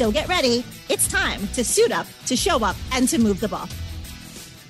So get ready. It's time to suit up, to show up, and to move the ball.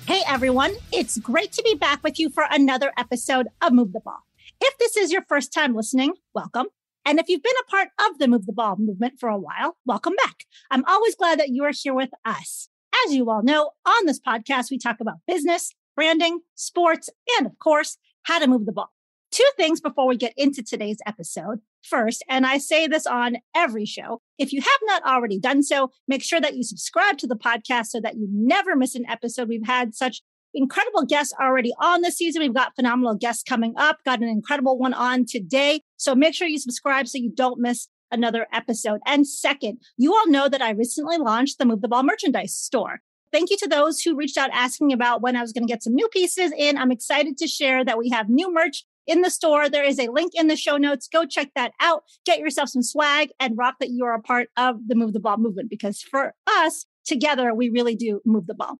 Hey, everyone. It's great to be back with you for another episode of Move the Ball. If this is your first time listening, welcome. And if you've been a part of the Move the Ball movement for a while, welcome back. I'm always glad that you are here with us. As you all know, on this podcast, we talk about business, branding, sports, and of course, how to move the ball. Two things before we get into today's episode. First, and I say this on every show, if you have not already done so, make sure that you subscribe to the podcast so that you never miss an episode. We've had such incredible guests already on this season. We've got phenomenal guests coming up, got an incredible one on today. So make sure you subscribe so you don't miss another episode. And second, you all know that I recently launched the Move the Ball merchandise store. Thank you to those who reached out asking about when I was going to get some new pieces in. I'm excited to share that we have new merch in the store. There is a link in the show notes. Go check that out. Get yourself some swag and rock that you are a part of the Move the Ball movement because for us together, we really do move the ball.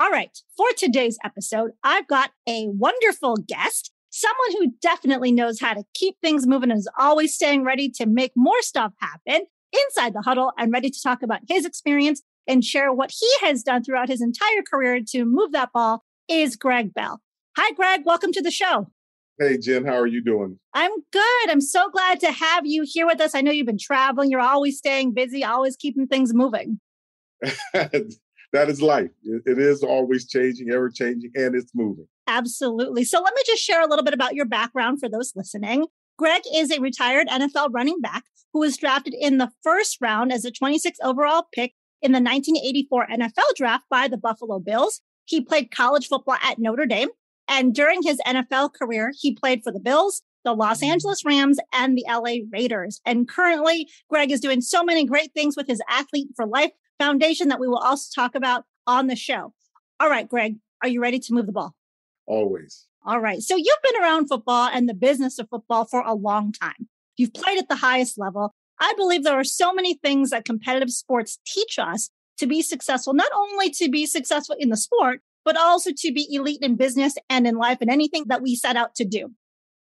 All right. For today's episode, I've got a wonderful guest, someone who definitely knows how to keep things moving and is always staying ready to make more stuff happen inside the huddle and ready to talk about his experience and share what he has done throughout his entire career to move that ball is Greg Bell. Hi, Greg. Welcome to the show. Hey, Jen, how are you doing? I'm good. I'm so glad to have you here with us. I know you've been traveling. You're always staying busy, always keeping things moving. that is life. It is always changing, ever changing, and it's moving. Absolutely. So let me just share a little bit about your background for those listening. Greg is a retired NFL running back who was drafted in the first round as a 26th overall pick in the 1984 NFL draft by the Buffalo Bills. He played college football at Notre Dame and during his NFL career, he played for the Bills, the Los mm-hmm. Angeles Rams, and the LA Raiders. And currently, Greg is doing so many great things with his Athlete for Life Foundation that we will also talk about on the show. All right, Greg, are you ready to move the ball? Always. All right. So you've been around football and the business of football for a long time. You've played at the highest level. I believe there are so many things that competitive sports teach us to be successful, not only to be successful in the sport, but also to be elite in business and in life and anything that we set out to do.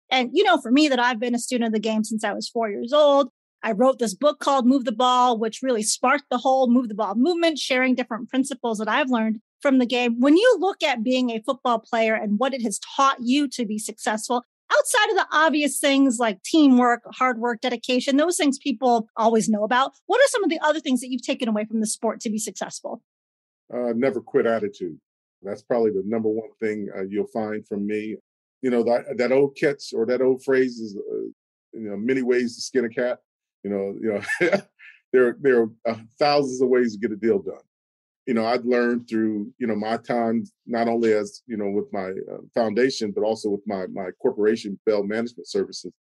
And you know, for me, that I've been a student of the game since I was four years old. I wrote this book called Move the Ball, which really sparked the whole Move the Ball movement, sharing different principles that I've learned from the game. When you look at being a football player and what it has taught you to be successful, outside of the obvious things like teamwork, hard work, dedication, those things people always know about, what are some of the other things that you've taken away from the sport to be successful? Uh, never quit attitude. That's probably the number one thing uh, you'll find from me. You know that that old catch or that old phrase is, uh, you know, many ways to skin a cat. You know, you know, there there are uh, thousands of ways to get a deal done. You know, I've learned through you know my time not only as you know with my uh, foundation but also with my my corporation Bell Management Services.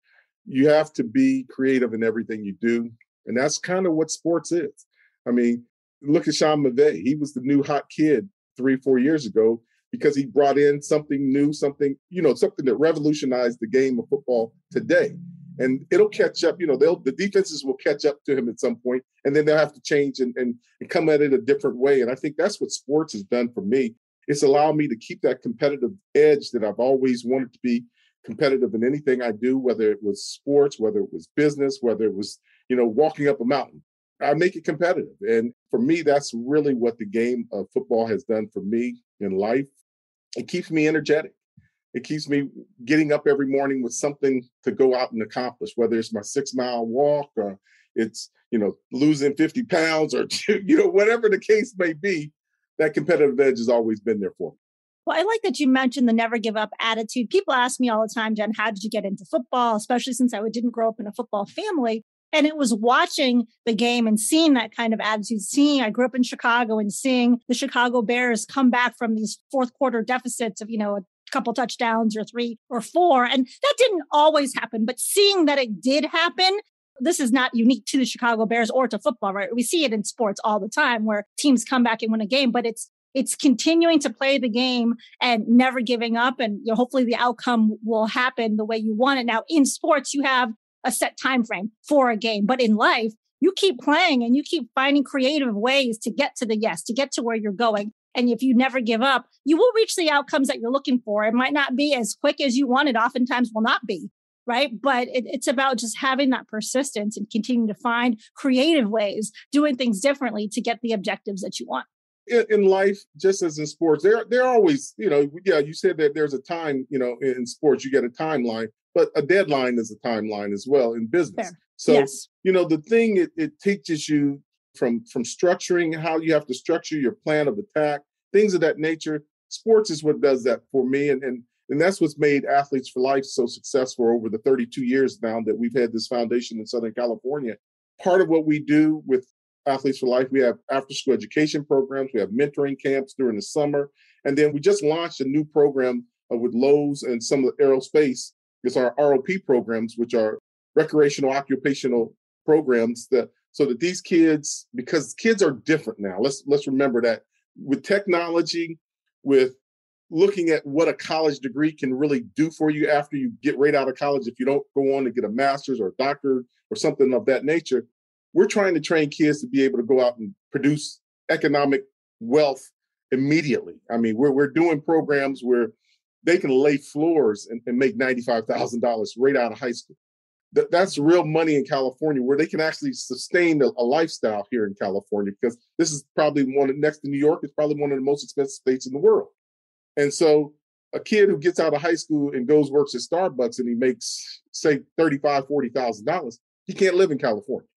You have to be creative in everything you do, and that's kind of what sports is. I mean, look at Sean McVay. He was the new hot kid three, four years ago because he brought in something new, something, you know, something that revolutionized the game of football today. And it'll catch up, you know, they'll the defenses will catch up to him at some point, and then they'll have to change and, and, and come at it a different way. And I think that's what sports has done for me. It's allowed me to keep that competitive edge that I've always wanted to be competitive in anything I do, whether it was sports, whether it was business, whether it was, you know, walking up a mountain. I make it competitive. And for me, that's really what the game of football has done for me in life. It keeps me energetic. It keeps me getting up every morning with something to go out and accomplish, whether it's my six mile walk or it's, you know, losing 50 pounds or, you know, whatever the case may be, that competitive edge has always been there for me. Well, I like that you mentioned the never give up attitude. People ask me all the time, Jen, how did you get into football? Especially since I didn't grow up in a football family. And it was watching the game and seeing that kind of attitude, seeing I grew up in Chicago and seeing the Chicago Bears come back from these fourth quarter deficits of, you know, a couple touchdowns or three or four. And that didn't always happen, but seeing that it did happen this is not unique to the Chicago Bears or to football, right? We see it in sports all the time where teams come back and win a game, but it's it's continuing to play the game and never giving up and you know, hopefully the outcome will happen the way you want it. Now in sports you have a set time frame for a game, but in life you keep playing and you keep finding creative ways to get to the yes, to get to where you're going. And if you never give up, you will reach the outcomes that you're looking for. It might not be as quick as you want. It oftentimes will not be right? But it, it's about just having that persistence and continuing to find creative ways, doing things differently to get the objectives that you want. In, in life, just as in sports, they're they're always, you know, yeah. You said that there's a time, you know, in sports you get a timeline, but a deadline is a timeline as well in business. Fair. So yes. you know, the thing it, it teaches you from from structuring how you have to structure your plan of attack, things of that nature. Sports is what does that for me, and and and that's what's made Athletes for Life so successful over the 32 years now that we've had this foundation in Southern California. Part of what we do with Athletes for Life, we have after school education programs, we have mentoring camps during the summer. And then we just launched a new program uh, with Lowe's and some of the aerospace. It's our ROP programs, which are recreational occupational programs that so that these kids, because kids are different now. Let's let's remember that with technology, with looking at what a college degree can really do for you after you get right out of college if you don't go on to get a master's or a doctor or something of that nature we're trying to train kids to be able to go out and produce economic wealth immediately i mean we're, we're doing programs where they can lay floors and, and make $95000 right out of high school Th- that's real money in california where they can actually sustain a, a lifestyle here in california because this is probably one of, next to new york it's probably one of the most expensive states in the world and so a kid who gets out of high school and goes works at Starbucks and he makes say thirty-five, forty thousand dollars, he can't live in California.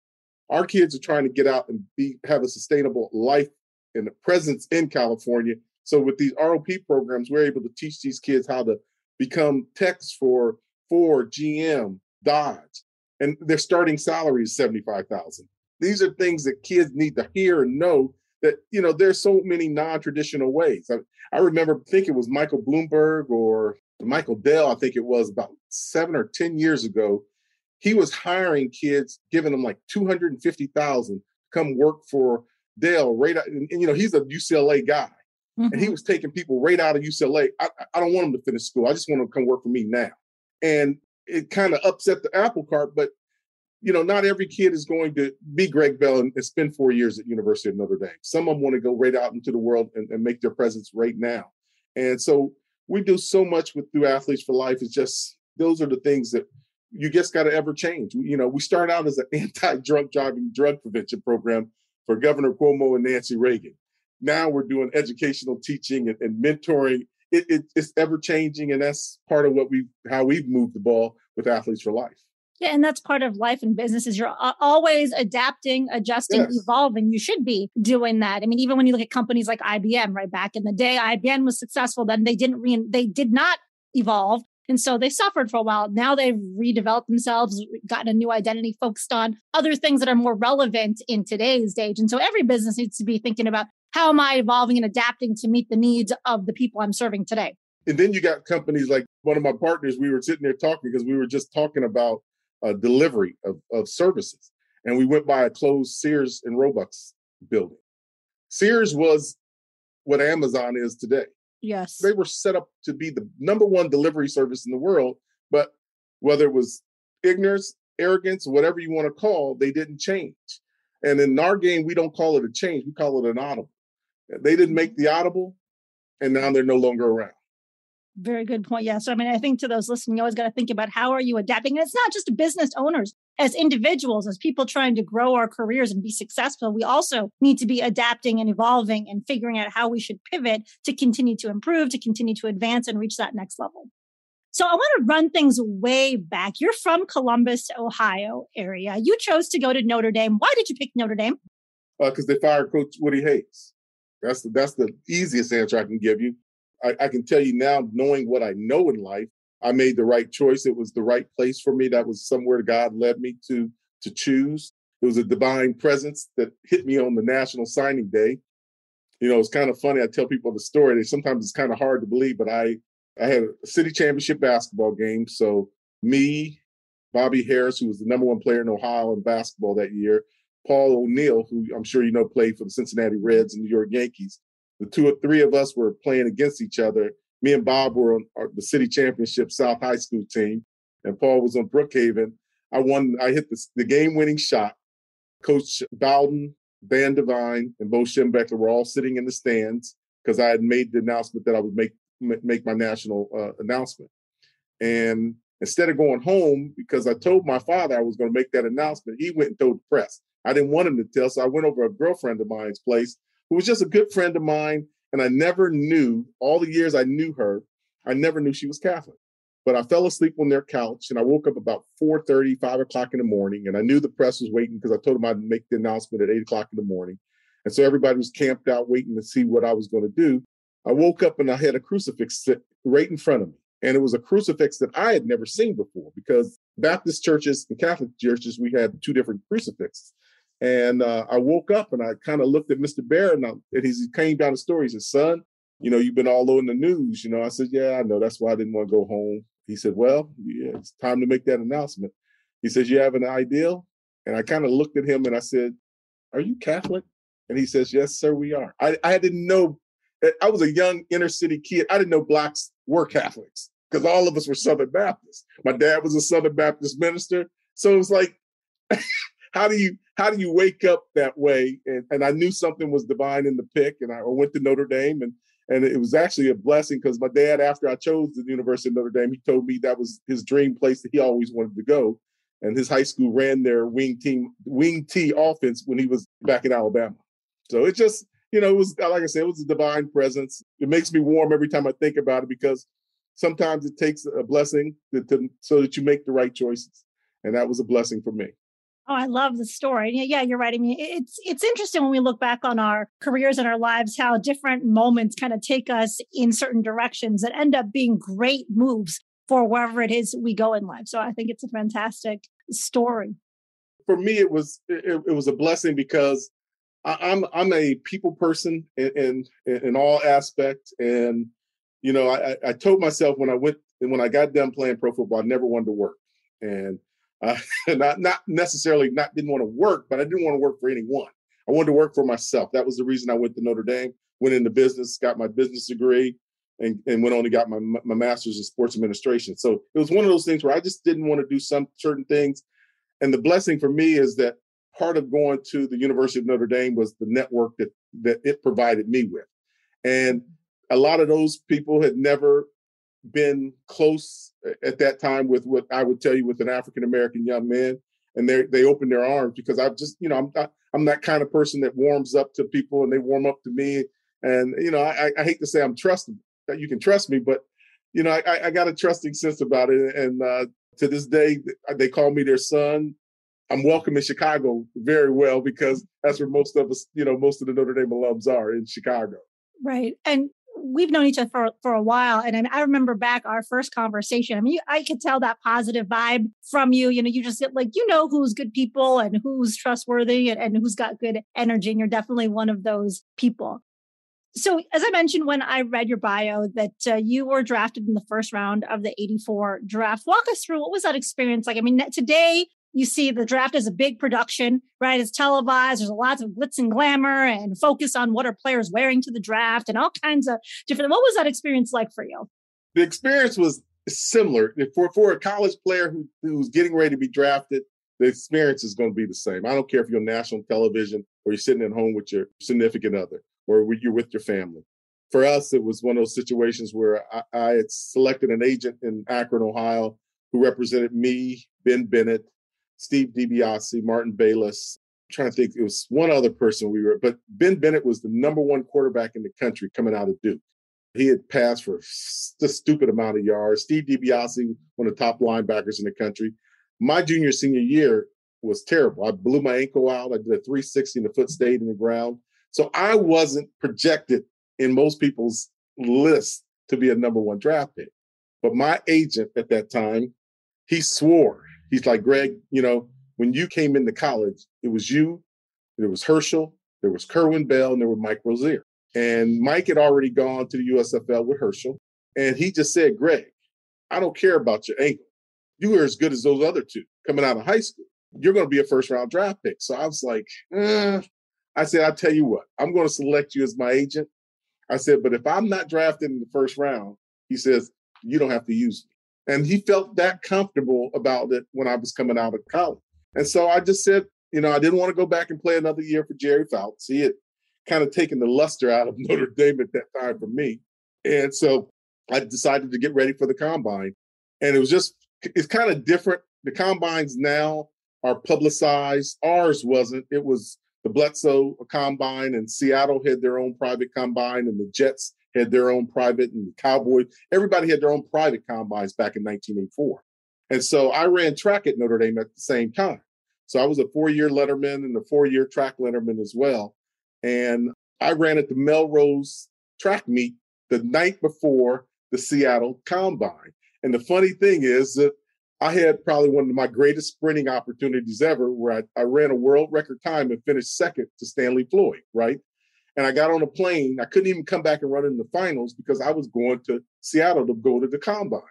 Our kids are trying to get out and be have a sustainable life and a presence in California. So with these ROP programs, we're able to teach these kids how to become techs for Ford, GM, Dodge, and their starting salary is seventy-five thousand. These are things that kids need to hear and know that you know there's so many non-traditional ways. I, I remember I think it was Michael Bloomberg or Michael Dell, I think it was about seven or ten years ago. He was hiring kids, giving them like two hundred and fifty thousand come work for Dell. Right, and, and, you know he's a UCLA guy, mm-hmm. and he mm-hmm. was taking people right out of UCLA. I, I don't want them to finish school. I just want them to come work for me now. And it kind of upset the apple cart, but you know, not every kid is going to be Greg Bell and, and, spend four years at University of Notre Dame. Some of them want to go right out into the world and, and, make their presence right now. And so we do so much with through Athletes for Life. It's just those are the things that you just got to ever change. You know, we start out as an anti-drunk driving drug prevention program for Governor Cuomo and Nancy Reagan. Now we're doing educational teaching and, and mentoring. It, it, it's ever changing, and that's part of what we how we've moved the ball with Athletes for Life. Yeah, and that's part of life and business is you're always adapting, adjusting, yes. evolving. You should be doing that. I mean, even when you look at companies like IBM, right back in the day, IBM was successful. Then they didn't re- they did not evolve, and so they suffered for a while. Now they've redeveloped themselves, gotten a new identity, focused on other things that are more relevant in today's age. And so every business needs to be thinking about how am I evolving and adapting to meet the needs of the people I'm serving today. And then you got companies like one of my partners. We were sitting there talking because we were just talking about uh, delivery of, of services. And we went by a closed Sears and Roebuck's building. Sears was what Amazon is today. Yes. They were set up to be the number one delivery service in the world, but whether it was ignorance, arrogance, whatever you want to call, they didn't change. And in our game, we don't call it a change, we call it an audible. They didn't make the audible, and now they're no longer around. Very good point. Yeah. So, I mean, I think to those listening, you always got to think about how are you adapting? And it's not just business owners, as individuals, as people trying to grow our careers and be successful, we also need to be adapting and evolving and figuring out how we should pivot to continue to improve, to continue to advance and reach that next level. So I want to run things way back. You're from Columbus, Ohio area. You chose to go to Notre Dame. Why did you pick Notre Dame? Because uh, they fired Coach Woody Hayes. That's the, that's the easiest answer I can give you. I, I can tell you now, knowing what I know in life, I made the right choice. It was the right place for me. That was somewhere God led me to to choose. It was a divine presence that hit me on the national signing day. You know, it's kind of funny. I tell people the story. They, sometimes it's kind of hard to believe, but I I had a city championship basketball game. So me, Bobby Harris, who was the number one player in Ohio in basketball that year, Paul O'Neill, who I'm sure you know played for the Cincinnati Reds and New York Yankees. The two or three of us were playing against each other. Me and Bob were on the city championship South High School team, and Paul was on Brookhaven. I won. I hit the, the game-winning shot. Coach Bowden, Dan Devine, and Bo Schembechler were all sitting in the stands because I had made the announcement that I would make make my national uh, announcement. And instead of going home, because I told my father I was going to make that announcement, he went and told the press. I didn't want him to tell, so I went over a girlfriend of mine's place who was just a good friend of mine. And I never knew, all the years I knew her, I never knew she was Catholic. But I fell asleep on their couch and I woke up about 4 30, 5 o'clock in the morning. And I knew the press was waiting because I told them I'd make the announcement at 8 o'clock in the morning. And so everybody was camped out waiting to see what I was going to do. I woke up and I had a crucifix right in front of me. And it was a crucifix that I had never seen before because Baptist churches and Catholic churches, we had two different crucifixes. And uh, I woke up and I kind of looked at Mr. Bear and, I, and he came down the story. He said, son, you know, you've been all over the news. You know, I said, yeah, I know. That's why I didn't want to go home. He said, well, yeah, it's time to make that announcement. He says, you have an ideal? And I kind of looked at him and I said, are you Catholic? And he says, yes, sir, we are. I, I didn't know. I was a young inner city kid. I didn't know blacks were Catholics because all of us were Southern Baptists. My dad was a Southern Baptist minister. So it was like, how do you how do you wake up that way? And, and I knew something was divine in the pick, and I went to Notre Dame, and and it was actually a blessing because my dad, after I chose the University of Notre Dame, he told me that was his dream place that he always wanted to go. And his high school ran their wing team, wing T offense when he was back in Alabama. So it just, you know, it was like I said, it was a divine presence. It makes me warm every time I think about it because sometimes it takes a blessing to, to, so that you make the right choices. And that was a blessing for me. Oh, I love the story. Yeah, you're right. I mean, it's it's interesting when we look back on our careers and our lives how different moments kind of take us in certain directions that end up being great moves for wherever it is we go in life. So I think it's a fantastic story. For me, it was it, it was a blessing because I, am I'm, I'm a people person in, in in all aspects, and you know I, I told myself when I went and when I got done playing pro football, I never wanted to work, and uh, not not necessarily not didn't want to work, but I didn't want to work for anyone. I wanted to work for myself. That was the reason I went to Notre Dame, went into business, got my business degree, and, and went on and got my my master's in sports administration. So it was one of those things where I just didn't want to do some certain things. And the blessing for me is that part of going to the University of Notre Dame was the network that that it provided me with. And a lot of those people had never been close at that time with what I would tell you with an African American young man, and they they opened their arms because I've just you know I'm not, I'm that kind of person that warms up to people and they warm up to me, and you know I, I hate to say I'm trusted that you can trust me, but you know I, I got a trusting sense about it, and uh, to this day they call me their son. I'm welcome in Chicago very well because that's where most of us, you know, most of the Notre Dame alums are in Chicago. Right. And we've known each other for, for a while. And I, I remember back our first conversation. I mean, you, I could tell that positive vibe from you. You know, you just get like, you know, who's good people and who's trustworthy and, and who's got good energy. And you're definitely one of those people. So, as I mentioned when I read your bio, that uh, you were drafted in the first round of the 84 draft. Walk us through what was that experience like? I mean, today you see the draft is a big production, right? It's televised. There's a lot of glitz and glamour and focus on what are players wearing to the draft and all kinds of different. What was that experience like for you? The experience was similar for for a college player who who's getting ready to be drafted. The experience is going to be the same. I don't care if you're on national television or you're sitting at home with your significant other or you're with your family. For us, it was one of those situations where I, I had selected an agent in Akron, Ohio, who represented me, Ben Bennett, Steve DiBiase, Martin Bayless. I'm trying to think, it was one other person we were, but Ben Bennett was the number one quarterback in the country coming out of Duke. He had passed for a stupid amount of yards. Steve DiBiase, one of the top linebackers in the country. My junior senior year was terrible. I blew my ankle out. I did a 360 and the foot stayed in the ground. So I wasn't projected in most people's list to be a number one draft pick. But my agent at that time, he swore he's like, Greg, you know, when you came into college, it was you, there was Herschel, there was Kerwin Bell, and there was Mike Rozier. And Mike had already gone to the USFL with Herschel. And he just said, Greg, I don't care about your ankle. you are as good as those other two coming out of high school. You're going to be a first round draft pick. So I was like, eh. I said, I'll tell you what, I'm going to select you as my agent. I said, but if I'm not drafted in the first round, he says, you don't have to use. And he felt that comfortable about it when I was coming out of college. And so I just said, you know, I didn't want to go back and play another year for Gerry Faust. He had kind of taken the luster out of Notre Dame at that time for me. And so I decided to get ready for the combine. And it was just, it's kind of different. The combines now are publicized. Ours wasn't. It was the BLESTO combine, and Seattle had their own private combine, and the Jets had their own private, and the Cowboys, everybody had their own private combines back in 1984. And so I ran track at Notre Dame at the same time. So I was a four year letterman and a four year track letterman as well. And I ran at the Millrose track meet the night before the Seattle Combine. And the funny thing is that I had probably one of my greatest sprinting opportunities ever where I, I ran a world record time and finished second to Stanley Floyd, right? And I got on a plane. I couldn't even come back and run in the finals because I was going to Seattle to go to the combine.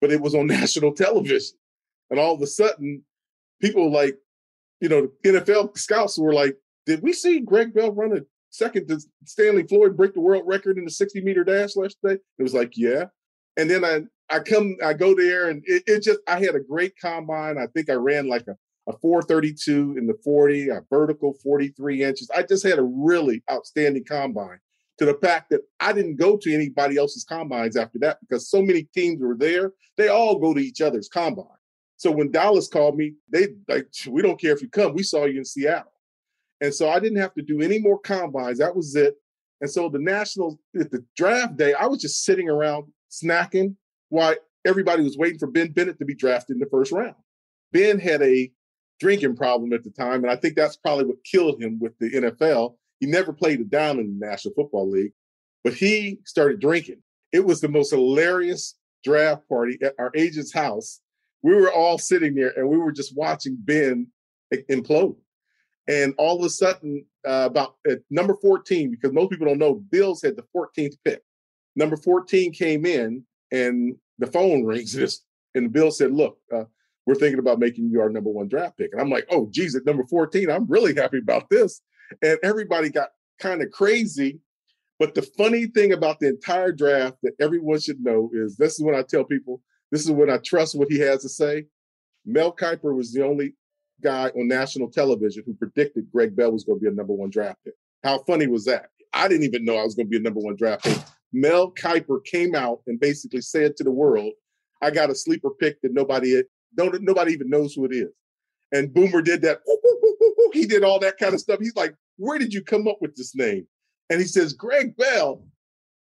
But it was on national television. And all of a sudden, people like, you know, NFL scouts were like, did we see Greg Bell run a second to Stanley Floyd break the world record in the 60 meter dash last day? It was like, yeah. And then I I come, I go there, and it, it just I had a great combine. I think I ran like a a 432 in the 40, a vertical 43 inches. I just had a really outstanding combine to the fact that I didn't go to anybody else's combines after that because so many teams were there. They all go to each other's combine. So when Dallas called me, they like, we don't care if you come. We saw you in Seattle. And so I didn't have to do any more combines. That was it. And so the Nationals, at the draft day, I was just sitting around snacking while everybody was waiting for Ben Bennett to be drafted in the first round. Ben had a drinking problem at the time, and I think that's probably what killed him with the NFL. He never played a down in the National Football League, but he started drinking. It was the most hilarious draft party at our agent's house. We were all sitting there and we were just watching Ben implode. And all of a sudden, uh, about at number 14, because most people don't know, Bills had the 14th pick. Number 14 came in and the phone rings and the Bill said, Look, uh, we're thinking about making you our number one draft pick. And I'm like, Oh, geez, at number 14, I'm really happy about this. And everybody got kind of crazy. But the funny thing about the entire draft that everyone should know is this is when I tell people, this is when I trust what he has to say. Mel Kiper was the only guy on national television who predicted Greg Bell was going to be a number one draft pick. How funny was that? I didn't even know I was going to be a number one draft pick. Mel Kiper came out and basically said to the world, I got a sleeper pick that nobody don't nobody even knows who it is. And Boomer did that. He did all that kind of stuff. He's like, where did you come up with this name? And he says, Greg Bell,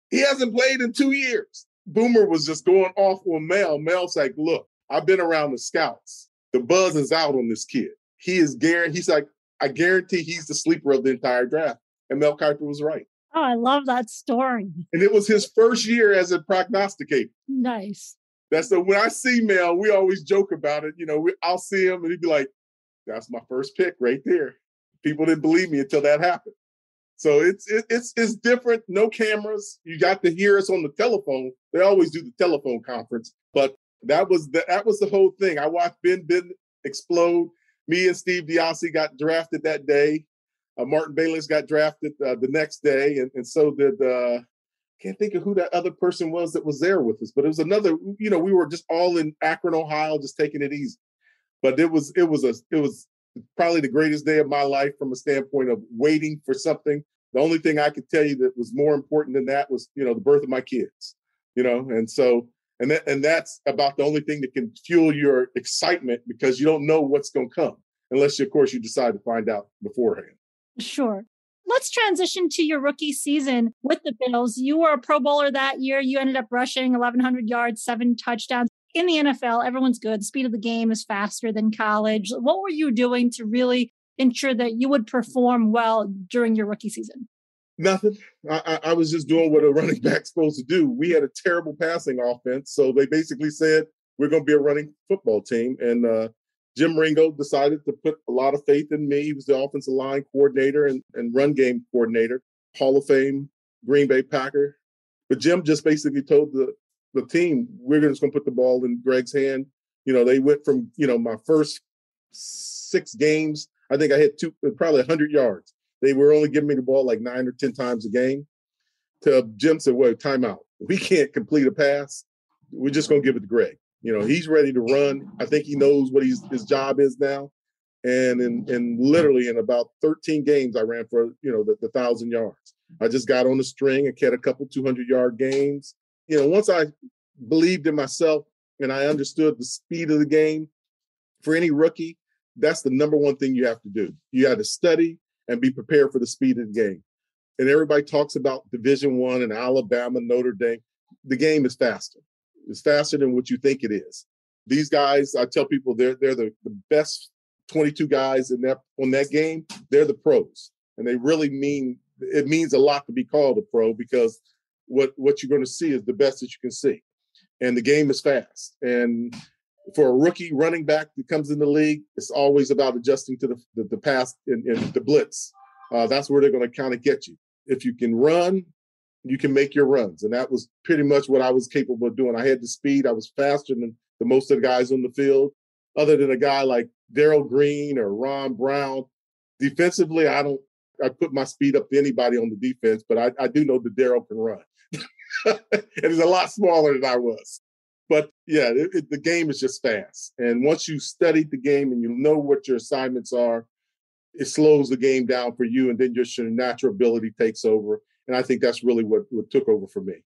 he hasn't played in two years. Boomer was just going off on Mel. Mel's like, look, I've been around the scouts. The buzz is out on this kid. He is guaranteed. He's like, I guarantee he's the sleeper of the entire draft. And Mel Kiper was right. Oh, I love that story. And it was his first year as a prognosticator. Nice. That's the when I see Mel, we always joke about it. You know, we, I'll see him and he'd be like, "That's my first pick right there." People didn't believe me until that happened. So it's it, it's it's different. No cameras. You got to hear us on the telephone. They always do the telephone conference, but that was the that was the whole thing. I watched Ben Ben explode. Me and Steve DiAusi got drafted that day. Uh, Martin Bayless got drafted uh, the next day, and, and so did uh, can't think of who that other person was that was there with us, but it was another. You know, we were just all in Akron, Ohio, just taking it easy. But it was it was a it was probably the greatest day of my life from a standpoint of waiting for something. The only thing I could tell you that was more important than that was you know the birth of my kids. You know, and so and that, and that's about the only thing that can fuel your excitement because you don't know what's going to come unless, of course, you decide to find out beforehand. Sure. Let's transition to your rookie season with the Bills. You were a Pro Bowler that year. You ended up rushing 1,100 yards, seven touchdowns. In the NFL, everyone's good. The speed of the game is faster than college. What were you doing to really ensure that you would perform well during your rookie season? Nothing. I, I, was just doing what a running back's supposed to do. We had a terrible passing offense, so they basically said we're going to be a running football team. And uh, Jim Ringo decided to put a lot of faith in me. He was the offensive line coordinator and, and run game coordinator, Hall of Fame, Green Bay Packer. But Jim just basically told the, the team, we're just going to put the ball in Greg's hand. You know, they went from, you know, my first six games, I think I hit two, probably 100 yards. They were only giving me the ball like nine or 10 times a game. To Jim said, well, timeout. We can't complete a pass. We're just going to give it to Greg. You know, he's ready to run. I think he knows what he's, his job is now. And in, in literally in about 13 games, I ran for, you know, the, the thousand yards. I just got on the string and had a couple 200 yard games. You know, once I believed in myself and I understood the speed of the game, for any rookie, that's the number one thing you have to do. You got to study and be prepared for the speed of the game. And everybody talks about Division One and Alabama, Notre Dame. The game is faster. It's faster than what you think it is. These guys, I tell people, they're they're the, the best 22 guys in that on that game. They're the pros, and they really mean it means a lot to be called a pro because what what you're going to see is the best that you can see, and the game is fast. And for a rookie running back that comes in the league, it's always about adjusting to the the, the pass and, and the blitz. Uh, that's where they're going to kind of get you. If you can run, you can make your runs, and that was pretty much what I was capable of doing. I had the speed. I was faster than the most of the guys on the field, other than a guy like Darrell Green or Ron Brown. Defensively, I don't. I put my speed up to anybody on the defense, but I, I do know that Daryl can run. and he's a lot smaller than I was. But yeah, it, it, the game is just fast. And once you studied the game and you know what your assignments are, it slows the game down for you. And then just your natural ability takes over. And I think that's really what, what took over for me.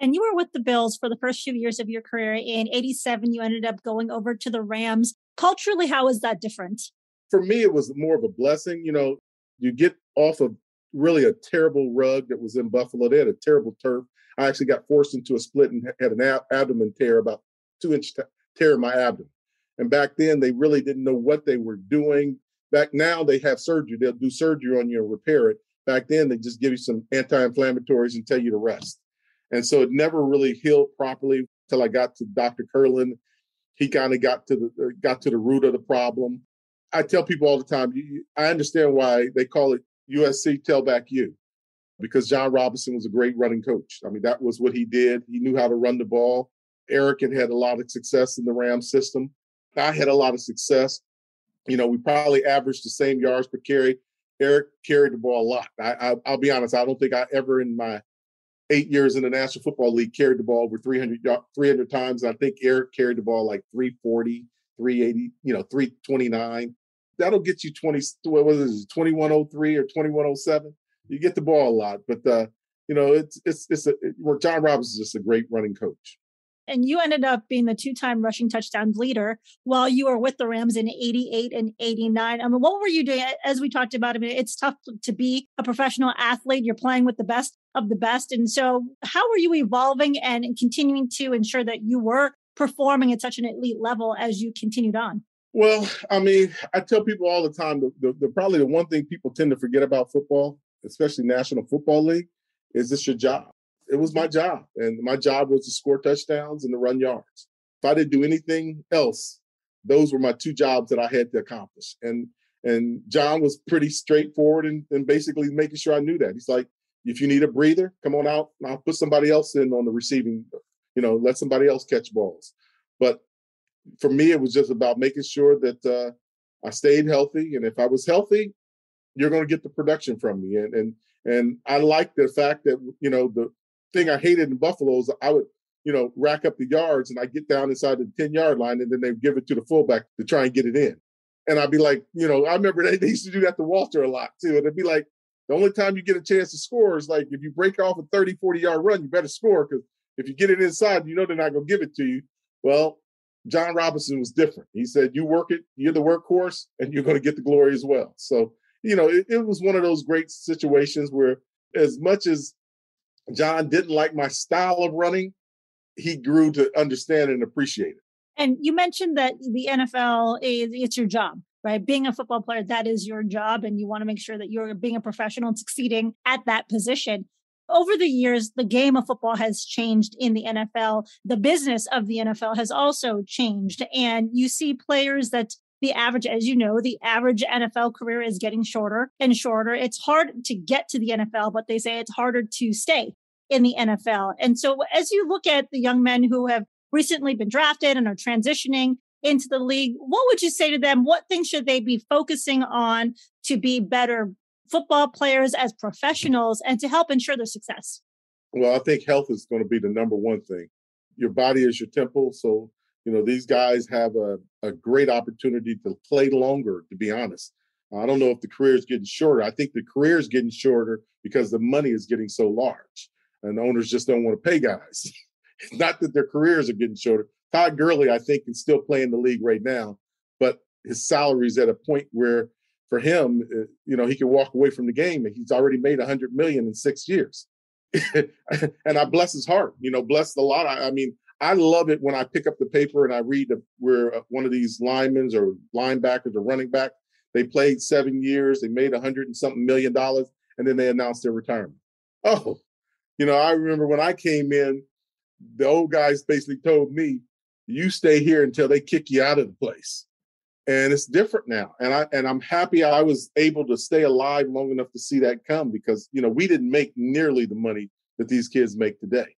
And you were with the Bills for the first few years of your career. In 87, you ended up going over to the Rams. Culturally, how is that different? For me, it was more of a blessing. You know, you get off of really a terrible rug that was in Buffalo. They had a terrible turf. I actually got forced into a split and had an ab- abdomen tear, about two inch t- tear in my abdomen. And back then, they really didn't know what they were doing. Back now, they have surgery. They'll do surgery on you and repair it. Back then, they just give you some anti-inflammatories and tell you to rest. And so it never really healed properly until I got to Dr. Curlin. He kind of got to the uh, got to the root of the problem. I tell people all the time, I understand why they call it USC Tailback U because John Robinson was a great running coach. I mean, that was what he did. He knew how to run the ball. Eric had had a lot of success in the Ram system. I had a lot of success. You know, we probably averaged the same yards per carry. Eric carried the ball a lot. I, I, will be honest, I don't think I ever in my eight years in the National Football League carried the ball over 300, 300 times. I think Eric carried the ball like 340, 380, you know, 329. That'll get you 20, what was it, 2103 or 2107 you get the ball a lot, but uh, you know, it's it's it's a, it, John Robbins is just a great running coach. And you ended up being the two-time rushing touchdowns leader while you were with the Rams in 88 and 89. I mean, what were you doing? As we talked about, I mean, it's tough to be a professional athlete. You're playing with the best of the best. And so how were you evolving and continuing to ensure that you were performing at such an elite level as you continued on? Well, I mean, I tell people all the time the, the, the probably the one thing people tend to forget about football especially National Football League, is this your job? It was my job. And my job was to score touchdowns and to run yards. If I didn't do anything else, those were my two jobs that I had to accomplish. And and John was pretty straightforward and, and basically making sure I knew that. He's like, if you need a breather, come on out. I'll put somebody else in on the receiving, you know, let somebody else catch balls. But for me, it was just about making sure that uh, I stayed healthy. And if I was healthy, you're going to get the production from me. And and and I like the fact that you know the thing I hated in Buffalo is I would you know rack up the yards and I get down inside the ten yard line and then they give it to the fullback to try and get it in. And I'd be like, you know, I remember they, they used to do that to Walter a lot too. And it'd be like, the only time you get a chance to score is like if you break off a 30, 40 yard run, you better score because if you get it inside, you know they're not going to give it to you. Well, John Robinson was different. He said, you work it, you're the workhorse, and you're going to get the glory as well. So you know, it, it was one of those great situations where, as much as John didn't like my style of running, he grew to understand and appreciate it. And you mentioned that the NFL is it's your job, right? Being a football player, that is your job, and you want to make sure that you're being a professional and succeeding at that position. Over the years, the game of football has changed in the NFL. The business of the NFL has also changed. And you see players that the average, as you know, the average NFL career is getting shorter and shorter. It's hard to get to the NFL, but they say it's harder to stay in the NFL. And so as you look at the young men who have recently been drafted and are transitioning into the league. What would you say to them? What things should they be focusing on to be better football players as professionals and to help ensure their success? Well, I think health is going to be the number one thing. Your body is your temple. So, you know, these guys have a, a great opportunity to play longer, to be honest. I don't know if the career is getting shorter. I think the career is getting shorter because the money is getting so large and owners just don't want to pay guys. not that their careers are getting shorter. Todd Gurley, I think, can still play in the league right now, but his salary is at a point where for him, uh, you know, he can walk away from the game and he's already made a hundred million in six years. and I bless his heart, you know, bless a lot. I, I, mean, I love it when I pick up the paper and I read the, where uh, one of these linemen or linebackers or running back, they played seven years, they made a hundred and something million dollars, and then they announced their retirement. Oh, you know, I remember when I came in, the old guys basically told me, you stay here until they kick you out of the place. And it's different now. And I and I'm happy I was able to stay alive long enough to see that come because you know we didn't make nearly the money that these kids make today.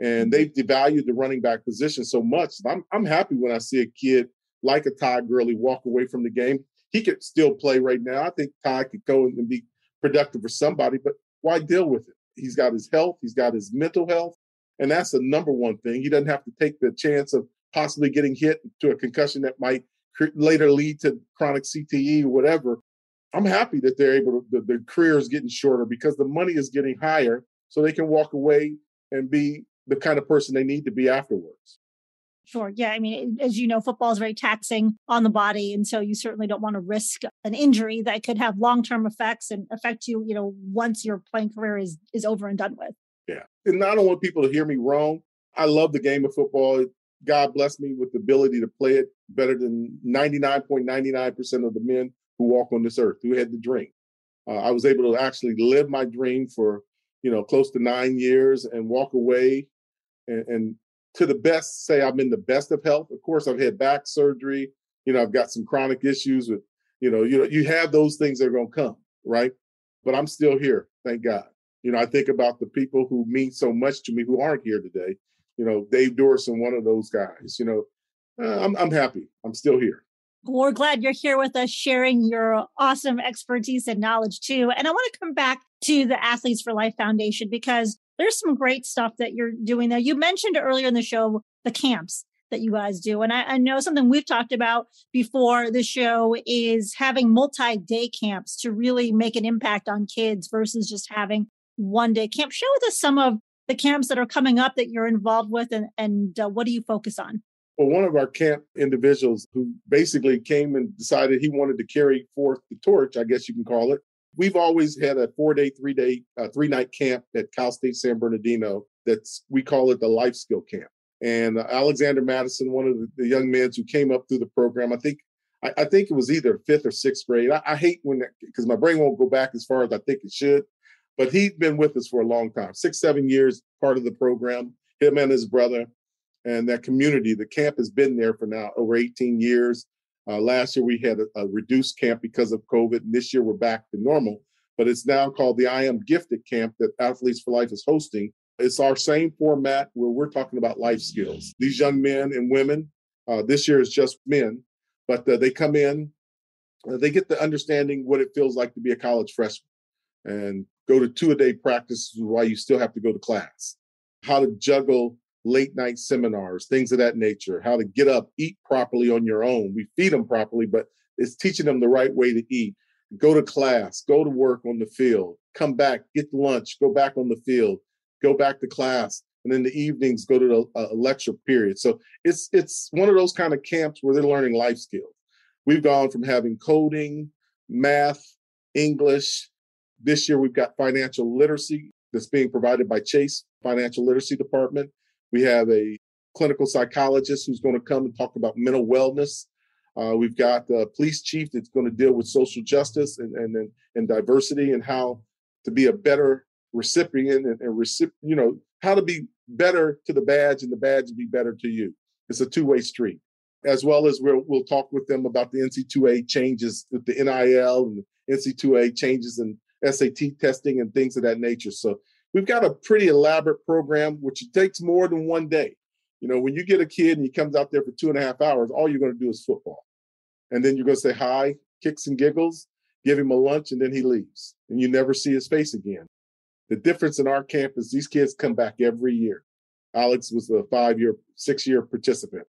And they've devalued the running back position so much. I'm I'm happy when I see a kid like a Todd Gurley walk away from the game. He could still play right now. I think Todd could go and be productive for somebody, but why deal with it? He's got his health, he's got his mental health, and that's the number one thing. He doesn't have to take the chance of possibly getting hit to a concussion that might later lead to chronic CTE or whatever. I'm happy that they're able to, the, the career is getting shorter because the money is getting higher so they can walk away and be the kind of person they need to be afterwards. Sure. Yeah. I mean, as you know, football is very taxing on the body. And so you certainly don't want to risk an injury that could have long term effects and affect you, you know, once your playing career is, is over and done with. Yeah. And I don't want people to hear me wrong. I love the game of football. God blessed me with the ability to play it better than 99.99% of the men who walk on this earth, who had the dream. Uh, I was able to actually live my dream for, you know, close to nine years and walk away and, and to the best, say I'm in the best of health. Of course, I've had back surgery. You know, I've got some chronic issues with, you know, you know, you have those things that are going to come, right? But I'm still here, thank God. You know, I think about the people who mean so much to me who aren't here today you know, Dave Duerson, one of those guys. You know, uh, I'm I'm happy. I'm still here. We're glad you're here with us, sharing your awesome expertise and knowledge too. And I want to come back to the Athletes for Life Foundation because there's some great stuff that you're doing there. You mentioned earlier in the show the camps that you guys do. And I, I, know something we've talked about before the show is having multi day camps to really make an impact on kids versus just having one day camp. Share with us some of the camps that are coming up that you're involved with and, and uh, what do you focus on? Well, one of our camp individuals who basically came and decided he wanted to carry forth the torch, I guess you can call it. We've always had a four day, three day, uh, three night camp at Cal State San Bernardino. That's we call it the life skill camp. And uh, Alexander Madison, one of the, the, young men who came up through the program, I think I, I think it was either fifth or sixth grade. I, I hate when because my brain won't go back as far as I think it should. But he'd been with us for a long time, six, seven years, part of the program, him and his brother. And that community, the camp has been there for now over 18 years. Uh, last year we had a, a, reduced camp because of COVID, and this year we're back to normal. But it's now called the I Am Gifted camp that Athletes for Life is hosting. It's our same format where we're talking about life skills. These young men and women, uh, this year is just men, but uh, they come in, uh, they get the understanding what it feels like to be a college freshman and go to two a day practices while you still have to go to class, how to juggle late night seminars, things of that nature, how to get up, eat properly on your own. We feed them properly, but it's teaching them the right way to eat. Go to class, go to work on the field, come back, get lunch, go back on the field, go back to class, and then the evenings go to the uh, lecture period. So it's it's one of those kind of camps where they're learning life skills. We've gone from having coding, math, English, this year, we've got financial literacy that's being provided by Chase Financial Literacy Department. We have a clinical psychologist who's going to come and talk about mental wellness. Uh, we've got a police chief that's going to deal with social justice and, and, and diversity and how to be a better recipient and, and recip, you know, how to be better to the badge and the badge be better to you. It's a two-way street. As well as we'll, we'll talk with them about the NC2A changes with the NIL and the NC2A changes in SAT testing and things of that nature. So we've got a pretty elaborate program, which takes more than one day. You know, when you get a kid and he comes out there for two and a half hours, all you're going to do is football. And then you're going to say hi, kicks and giggles, give him a lunch, and then he leaves. And you never see his face again. The difference in our camp is these kids come back every year. Alex was a five year, six year participant.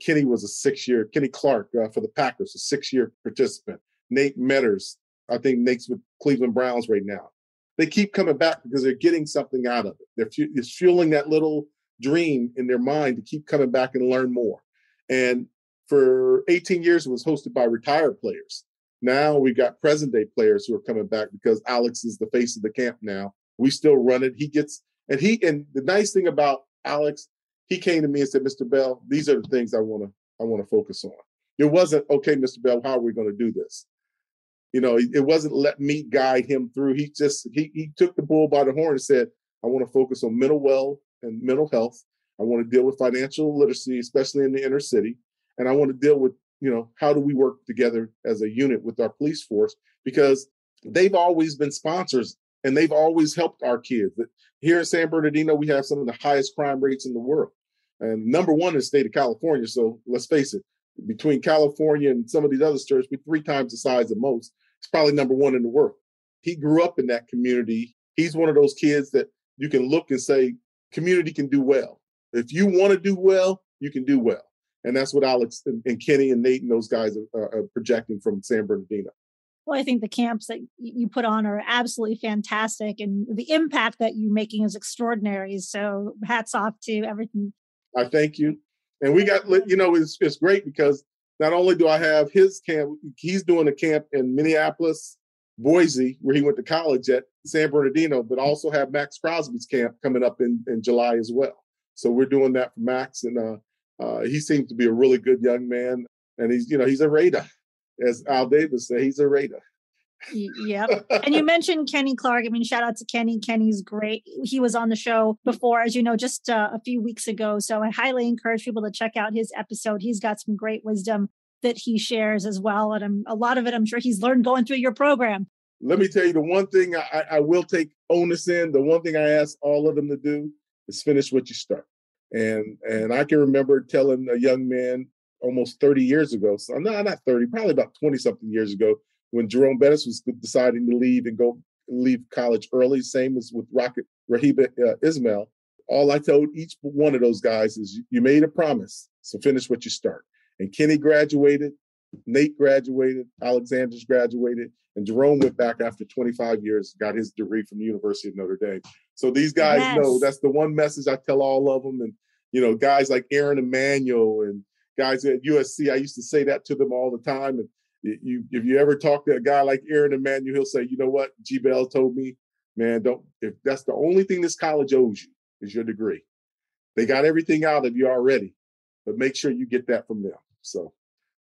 Kenny was a six year, Kenny Clark uh, for the Packers, a six year participant. Nate Meadors, I think Nate's with Cleveland Browns right now. They keep coming back because they're getting something out of it. They're fu- it's fueling that little dream in their mind to keep coming back and learn more. And for 18 years, it was hosted by retired players. Now we've got present day players who are coming back because Alex is the face of the camp now. We still run it. He gets, and he, and the nice thing about Alex, he came to me and said, Mr. Bell, these are the things I want to, I want to focus on. It wasn't, okay, Mr. Bell, how are we going to do this? You know, it wasn't let me guide him through. He just, he, he took the bull by the horn and said, I want to focus on mental well and mental health. I want to deal with financial literacy, especially in the inner city. And I want to deal with, you know, how do we work together as a unit with our police force? Because they've always been sponsors and they've always helped our kids. Here in San Bernardino, we have some of the highest crime rates in the world. And number one in the state of California. So let's face it, between California and some of these other states, we're three times the size of most. It's probably number one in the world. He grew up in that community. He's one of those kids that you can look and say, community can do well. If you want to do well, you can do well. And that's what Alex and, and Kenny and Nate and those guys are, are projecting from San Bernardino. Well, I think the camps that you put on are absolutely fantastic, and the impact that you're making is extraordinary. So, hats off to everything. I thank you. And we got, you know, it's, it's great because not only do I have his camp, he's doing a camp in Minneapolis, Boise, where he went to college at San Bernardino, but also have Maxx Crosby's camp coming up in, in July as well. So we're doing that for Maxx, and uh, uh, he seems to be a really good young man, and he's you know he's a Raider, as Al Davis said, he's a Raider. Yep. And you mentioned Kenny Clark. I mean, shout out to Kenny. Kenny's great. He was on the show before, as you know, just uh, a few weeks ago. So I highly encourage people to check out his episode. He's got some great wisdom that he shares as well. And I'm, a lot of it, I'm sure he's learned going through your program let me tell you the one thing I, I will take onus in. The one thing I ask all of them to do is finish what you start. And and I can remember telling a young man almost 30 years ago, so not not 30, probably about 20 something years ago, when Jerome Bettis was deciding to leave and go leave college early, same as with Rocket Raghib uh, Ismail. All I told each one of those guys is you made a promise, so finish what you start. And Kenny graduated, Nate graduated, Alexander's graduated, and Jerome went back after 25 years, got his degree from the University of Notre Dame. So these guys yes. know that's the one message I tell all of them. And, you know, guys like Aaron Emanuel and guys at USC, I used to say that to them all the time. And you, if you ever talk to a guy like Aaron Emanuel, he'll say, you know what, G Bell told me, man, don't, if that's the only thing this college owes you is your degree. They got everything out of you already, but make sure you get that from them. So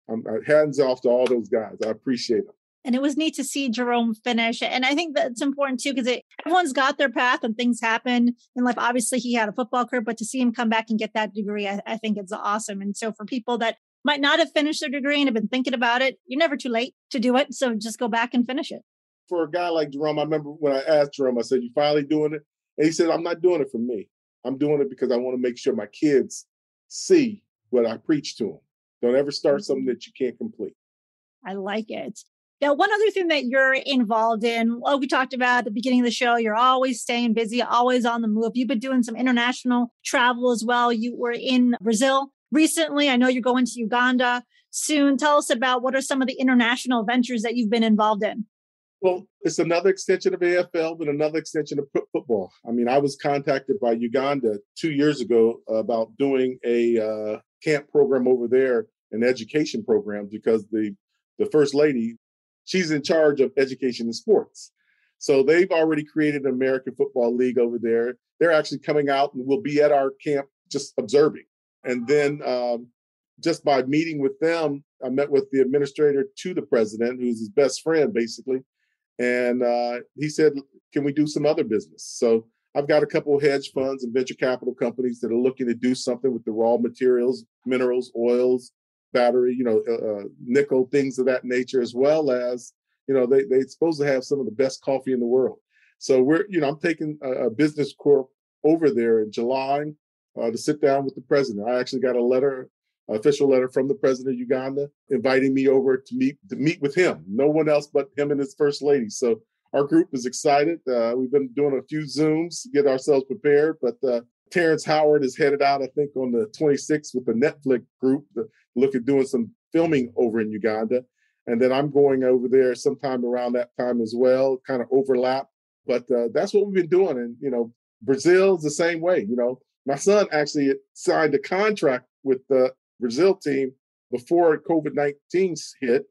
I'm hands off to all those guys. I appreciate them and it was neat to see Jerome finish. And I think that's important too because everyone's got their path and things happen in life. Obviously, he had a football career, but to see him come back and get that degree, I, I think it's awesome. And so for people that might not have finished their degree and have been thinking about it, you're never too late to do it. So just go back and finish it. For a guy like Jerome, I remember when I asked Jerome, I said, "You finally doing it?" And he said, "I'm not doing it for me. I'm doing it because I want to make sure my kids see what I preach to them. Don't ever start something mm-hmm. that you can't complete." I like it. Now, one other thing that you're involved in, well, we talked about at the beginning of the show, you're always staying busy, always on the move. You've been doing some international travel as well. You were in Brazil recently. I know you're going to Uganda soon. Tell us about what are some of the international ventures that you've been involved in. Well, it's another extension of AFL, but another extension of football. I mean, I was contacted by Uganda two years ago about doing a uh, camp program over there, an education program, because the the first lady she's in charge of education and sports. So they've already created an American Football League over there. They're actually coming out and will be at our camp just observing. And then um, just by meeting with them, I met with the administrator to the president, who's his best friend, basically. And uh, he said, Can we do some other business? So I've got a couple of hedge funds and venture capital companies that are looking to do something with the raw materials, minerals, oils, battery, you know, uh, uh, nickel, things of that nature, as well as, you know, they, they're supposed to have some of the best coffee in the world. So we're, you know, I'm taking a, a business corp over there in July. Uh, to sit down with the president. I actually got a letter, official letter from the president of Uganda, inviting me over to meet to meet with him. No one else but him and his first lady. So our group is excited. Uh, we've been doing a few Zooms to get ourselves prepared, but uh, Terrence Howard is headed out, I think, on the 26th with the Netflix group to look at doing some filming over in Uganda. And then I'm going over there sometime around that time as well, kind of overlap. But uh, that's what we've been doing. And, you know, Brazil's the same way. You know, my son actually signed a contract with the Brazil team before COVID 19 hit.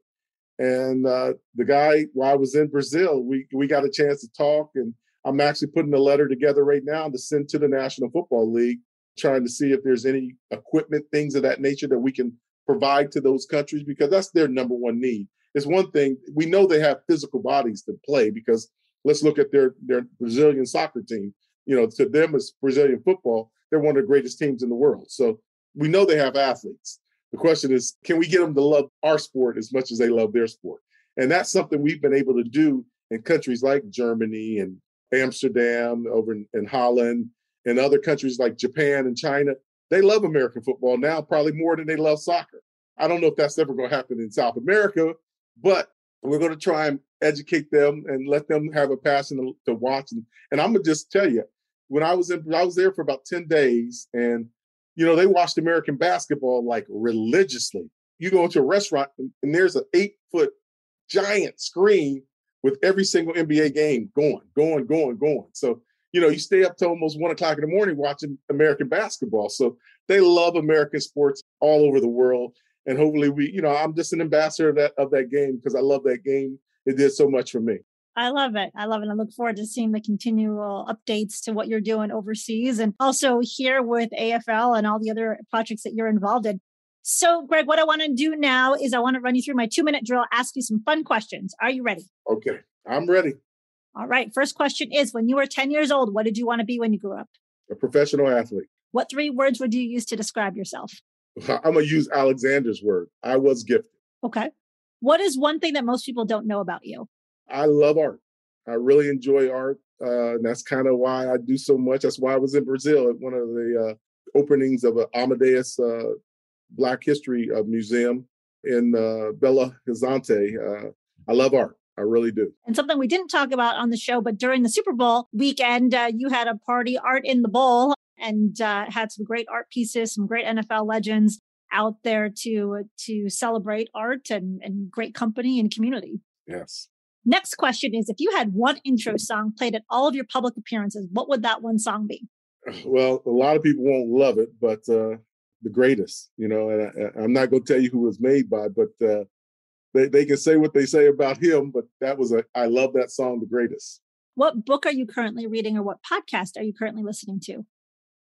And uh, the guy, while I was in Brazil, we, we got a chance to talk. And I'm actually putting a letter together right now to send to the National Football League, trying to see if there's any equipment, things of that nature that we can provide to those countries because that's their number one need. It's one thing we know they have physical bodies to play because let's look at their their Brazilian soccer team. You know, to them as Brazilian football, they're one of the greatest teams in the world. So we know they have athletes. The question is, can we get them to love our sport as much as they love their sport? And that's something we've been able to do in countries like Germany and Amsterdam, over in, in Holland, and other countries like Japan and China. They love American football now, probably more than they love soccer. I don't know if that's ever going to happen in South America, but we're going to try and educate them and let them have a passion to, to watch. And, and I'm going to just tell you, when I was in, I was there for about 10 days and, you know, they watched American basketball like religiously. You go into a restaurant and, and there's an eight foot giant screen with every single NBA game going, going, going, going. So, you know, you stay up till almost one o'clock in the morning watching American basketball. So they love American sports all over the world. And hopefully we, you know, I'm just an ambassador of that of that game because I love that game. It did so much for me. I love it. I love it. I look forward to seeing the continual updates to what you're doing overseas and also here with AFL and all the other projects that you're involved in. So, Greg, what I want to do now is I want to run you through my two minute drill, ask you some fun questions. Are you ready? Okay, I'm ready. All right. First question is When you were 10 years old, what did you want to be when you grew up? A professional athlete. What three words would you use to describe yourself? I'm going to use Alexander's word. I was gifted. Okay. What is one thing that most people don't know about you? I love art. I really enjoy art. Uh, and that's kind of why I do so much. That's why I was in Brazil at one of the uh, openings of an Amadeus uh, Black History uh, Museum in uh, Belo Horizonte. Uh, I love art. I really do. And something we didn't talk about on the show, but during the Super Bowl weekend, uh, you had a party, Art in the Bowl, and uh, had some great art pieces, some great NFL legends out there to to celebrate art and, and great company and community. Yes. Next question is if you had one intro song played at all of your public appearances, what would that one song be? Well, a lot of people won't love it, but uh, the greatest, you know, and I, am not going to tell you who was made by, but uh, they, they can say what they say about him, but that was a, I love that song, The Greatest. What book are you currently reading or what podcast are you currently listening to?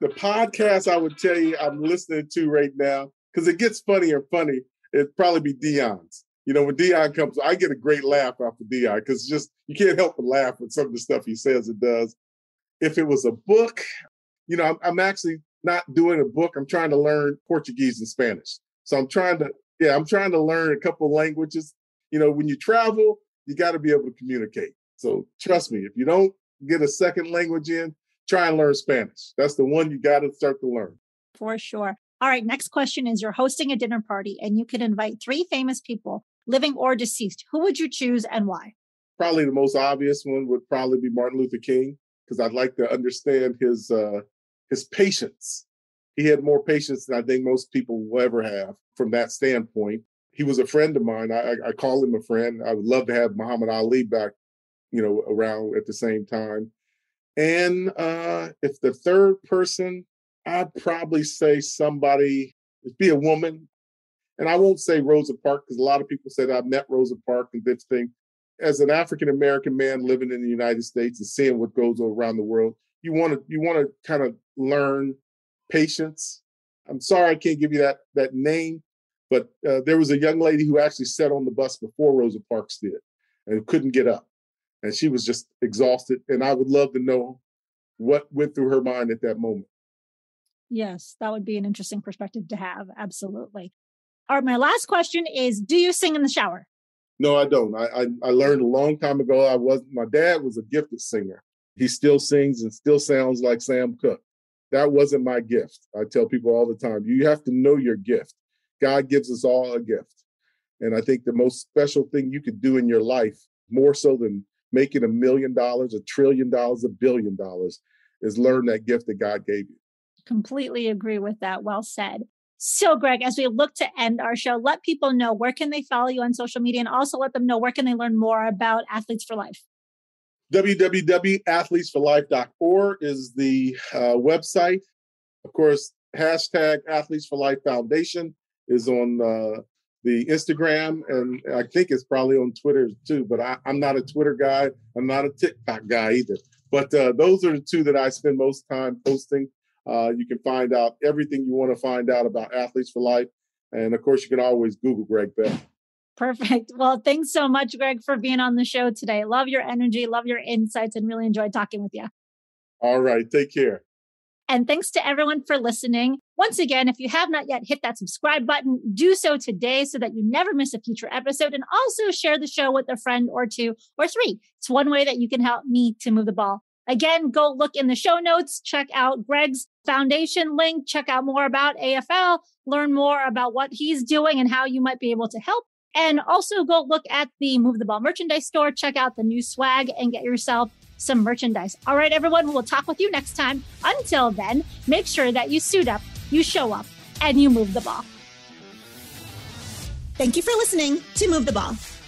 The podcast I would tell you I'm listening to right now, because it gets funny and funny, it'd probably be Deion's. You know, when Deion comes, I get a great laugh of Deion because just you can't help but laugh with some of the stuff he says and does. If it was a book, you know, I'm, I'm actually not doing a book. I'm trying to learn Portuguese and Spanish. So I'm trying to, yeah, I'm trying to learn a couple languages. You know, when you travel, you got to be able to communicate. So trust me, if you don't get a second language in, try and learn Spanish. That's the one you got to start to learn. For sure. All right, next question is you're hosting a dinner party and you can invite three famous people, living or deceased. Who would you choose and why? Probably the most obvious one would probably be Martin Luther King because I'd like to understand his uh, his patience. He had more patience than I think most people will ever have from that standpoint. He was a friend of mine. I, I call him a friend. I would love to have Muhammad Ali back, you know, around at the same time. And uh, if the third person, I'd probably say somebody, be a woman. And I won't say Rosa Parks because a lot of people said I've met Rosa Parks and this thing. As an African American man living in the United States and seeing what goes around the world, you want to you want to kind of learn patience. I'm sorry I can't give you that that name, but uh, there was a young lady who actually sat on the bus before Rosa Parks did and couldn't get up, and she was just exhausted. And I would love to know what went through her mind at that moment. Yes, that would be an interesting perspective to have. Absolutely. All right, my last question is: Do you sing in the shower? No, I don't. I, I, I learned a long time ago. I was my dad was a gifted singer. He still sings and still sounds like Sam Cooke that wasn't my gift. I tell people all the time, you have to know your gift. God gives us all a gift. And I think the most special thing you could do in your life, more so than making a million dollars, a trillion dollars, a billion dollars, is learn that gift that God gave you. Completely agree with that. Well said. So, Greg, as we look to end our show, let people know where can they follow you on social media and also let them know where can they learn more about Athletes for Life www.athletesforlife.org is the uh, website. Of course, hashtag Athletes for Life Foundation is on uh, the Instagram, and I think it's probably on Twitter too. But I, am not a Twitter guy. I'm not a TikTok guy either. But uh, those are the two that I spend most time posting. Uh, you can find out everything you want to find out about Athletes for Life, and of course, you can always Google Greg Bell. Perfect. Well, thanks so much, Greg, for being on the show today. Love your energy, love your insights, and really enjoyed talking with you. All right. Take care. And thanks to everyone for listening. Once again, if you have not yet hit that subscribe button, do so today so that you never miss a future episode. And also share the show with a friend or two or three. It's one way that you can help me to move the ball. Again, go look in the show notes, check out Greg's foundation link, check out more about AFL, learn more about what he's doing and how you might be able to help. And also go look at the Move the Ball merchandise store, check out the new swag, and get yourself some merchandise. All right, everyone, we'll talk with you next time. Until then, make sure that you suit up, you show up, and you move the ball. Thank you for listening to Move the Ball.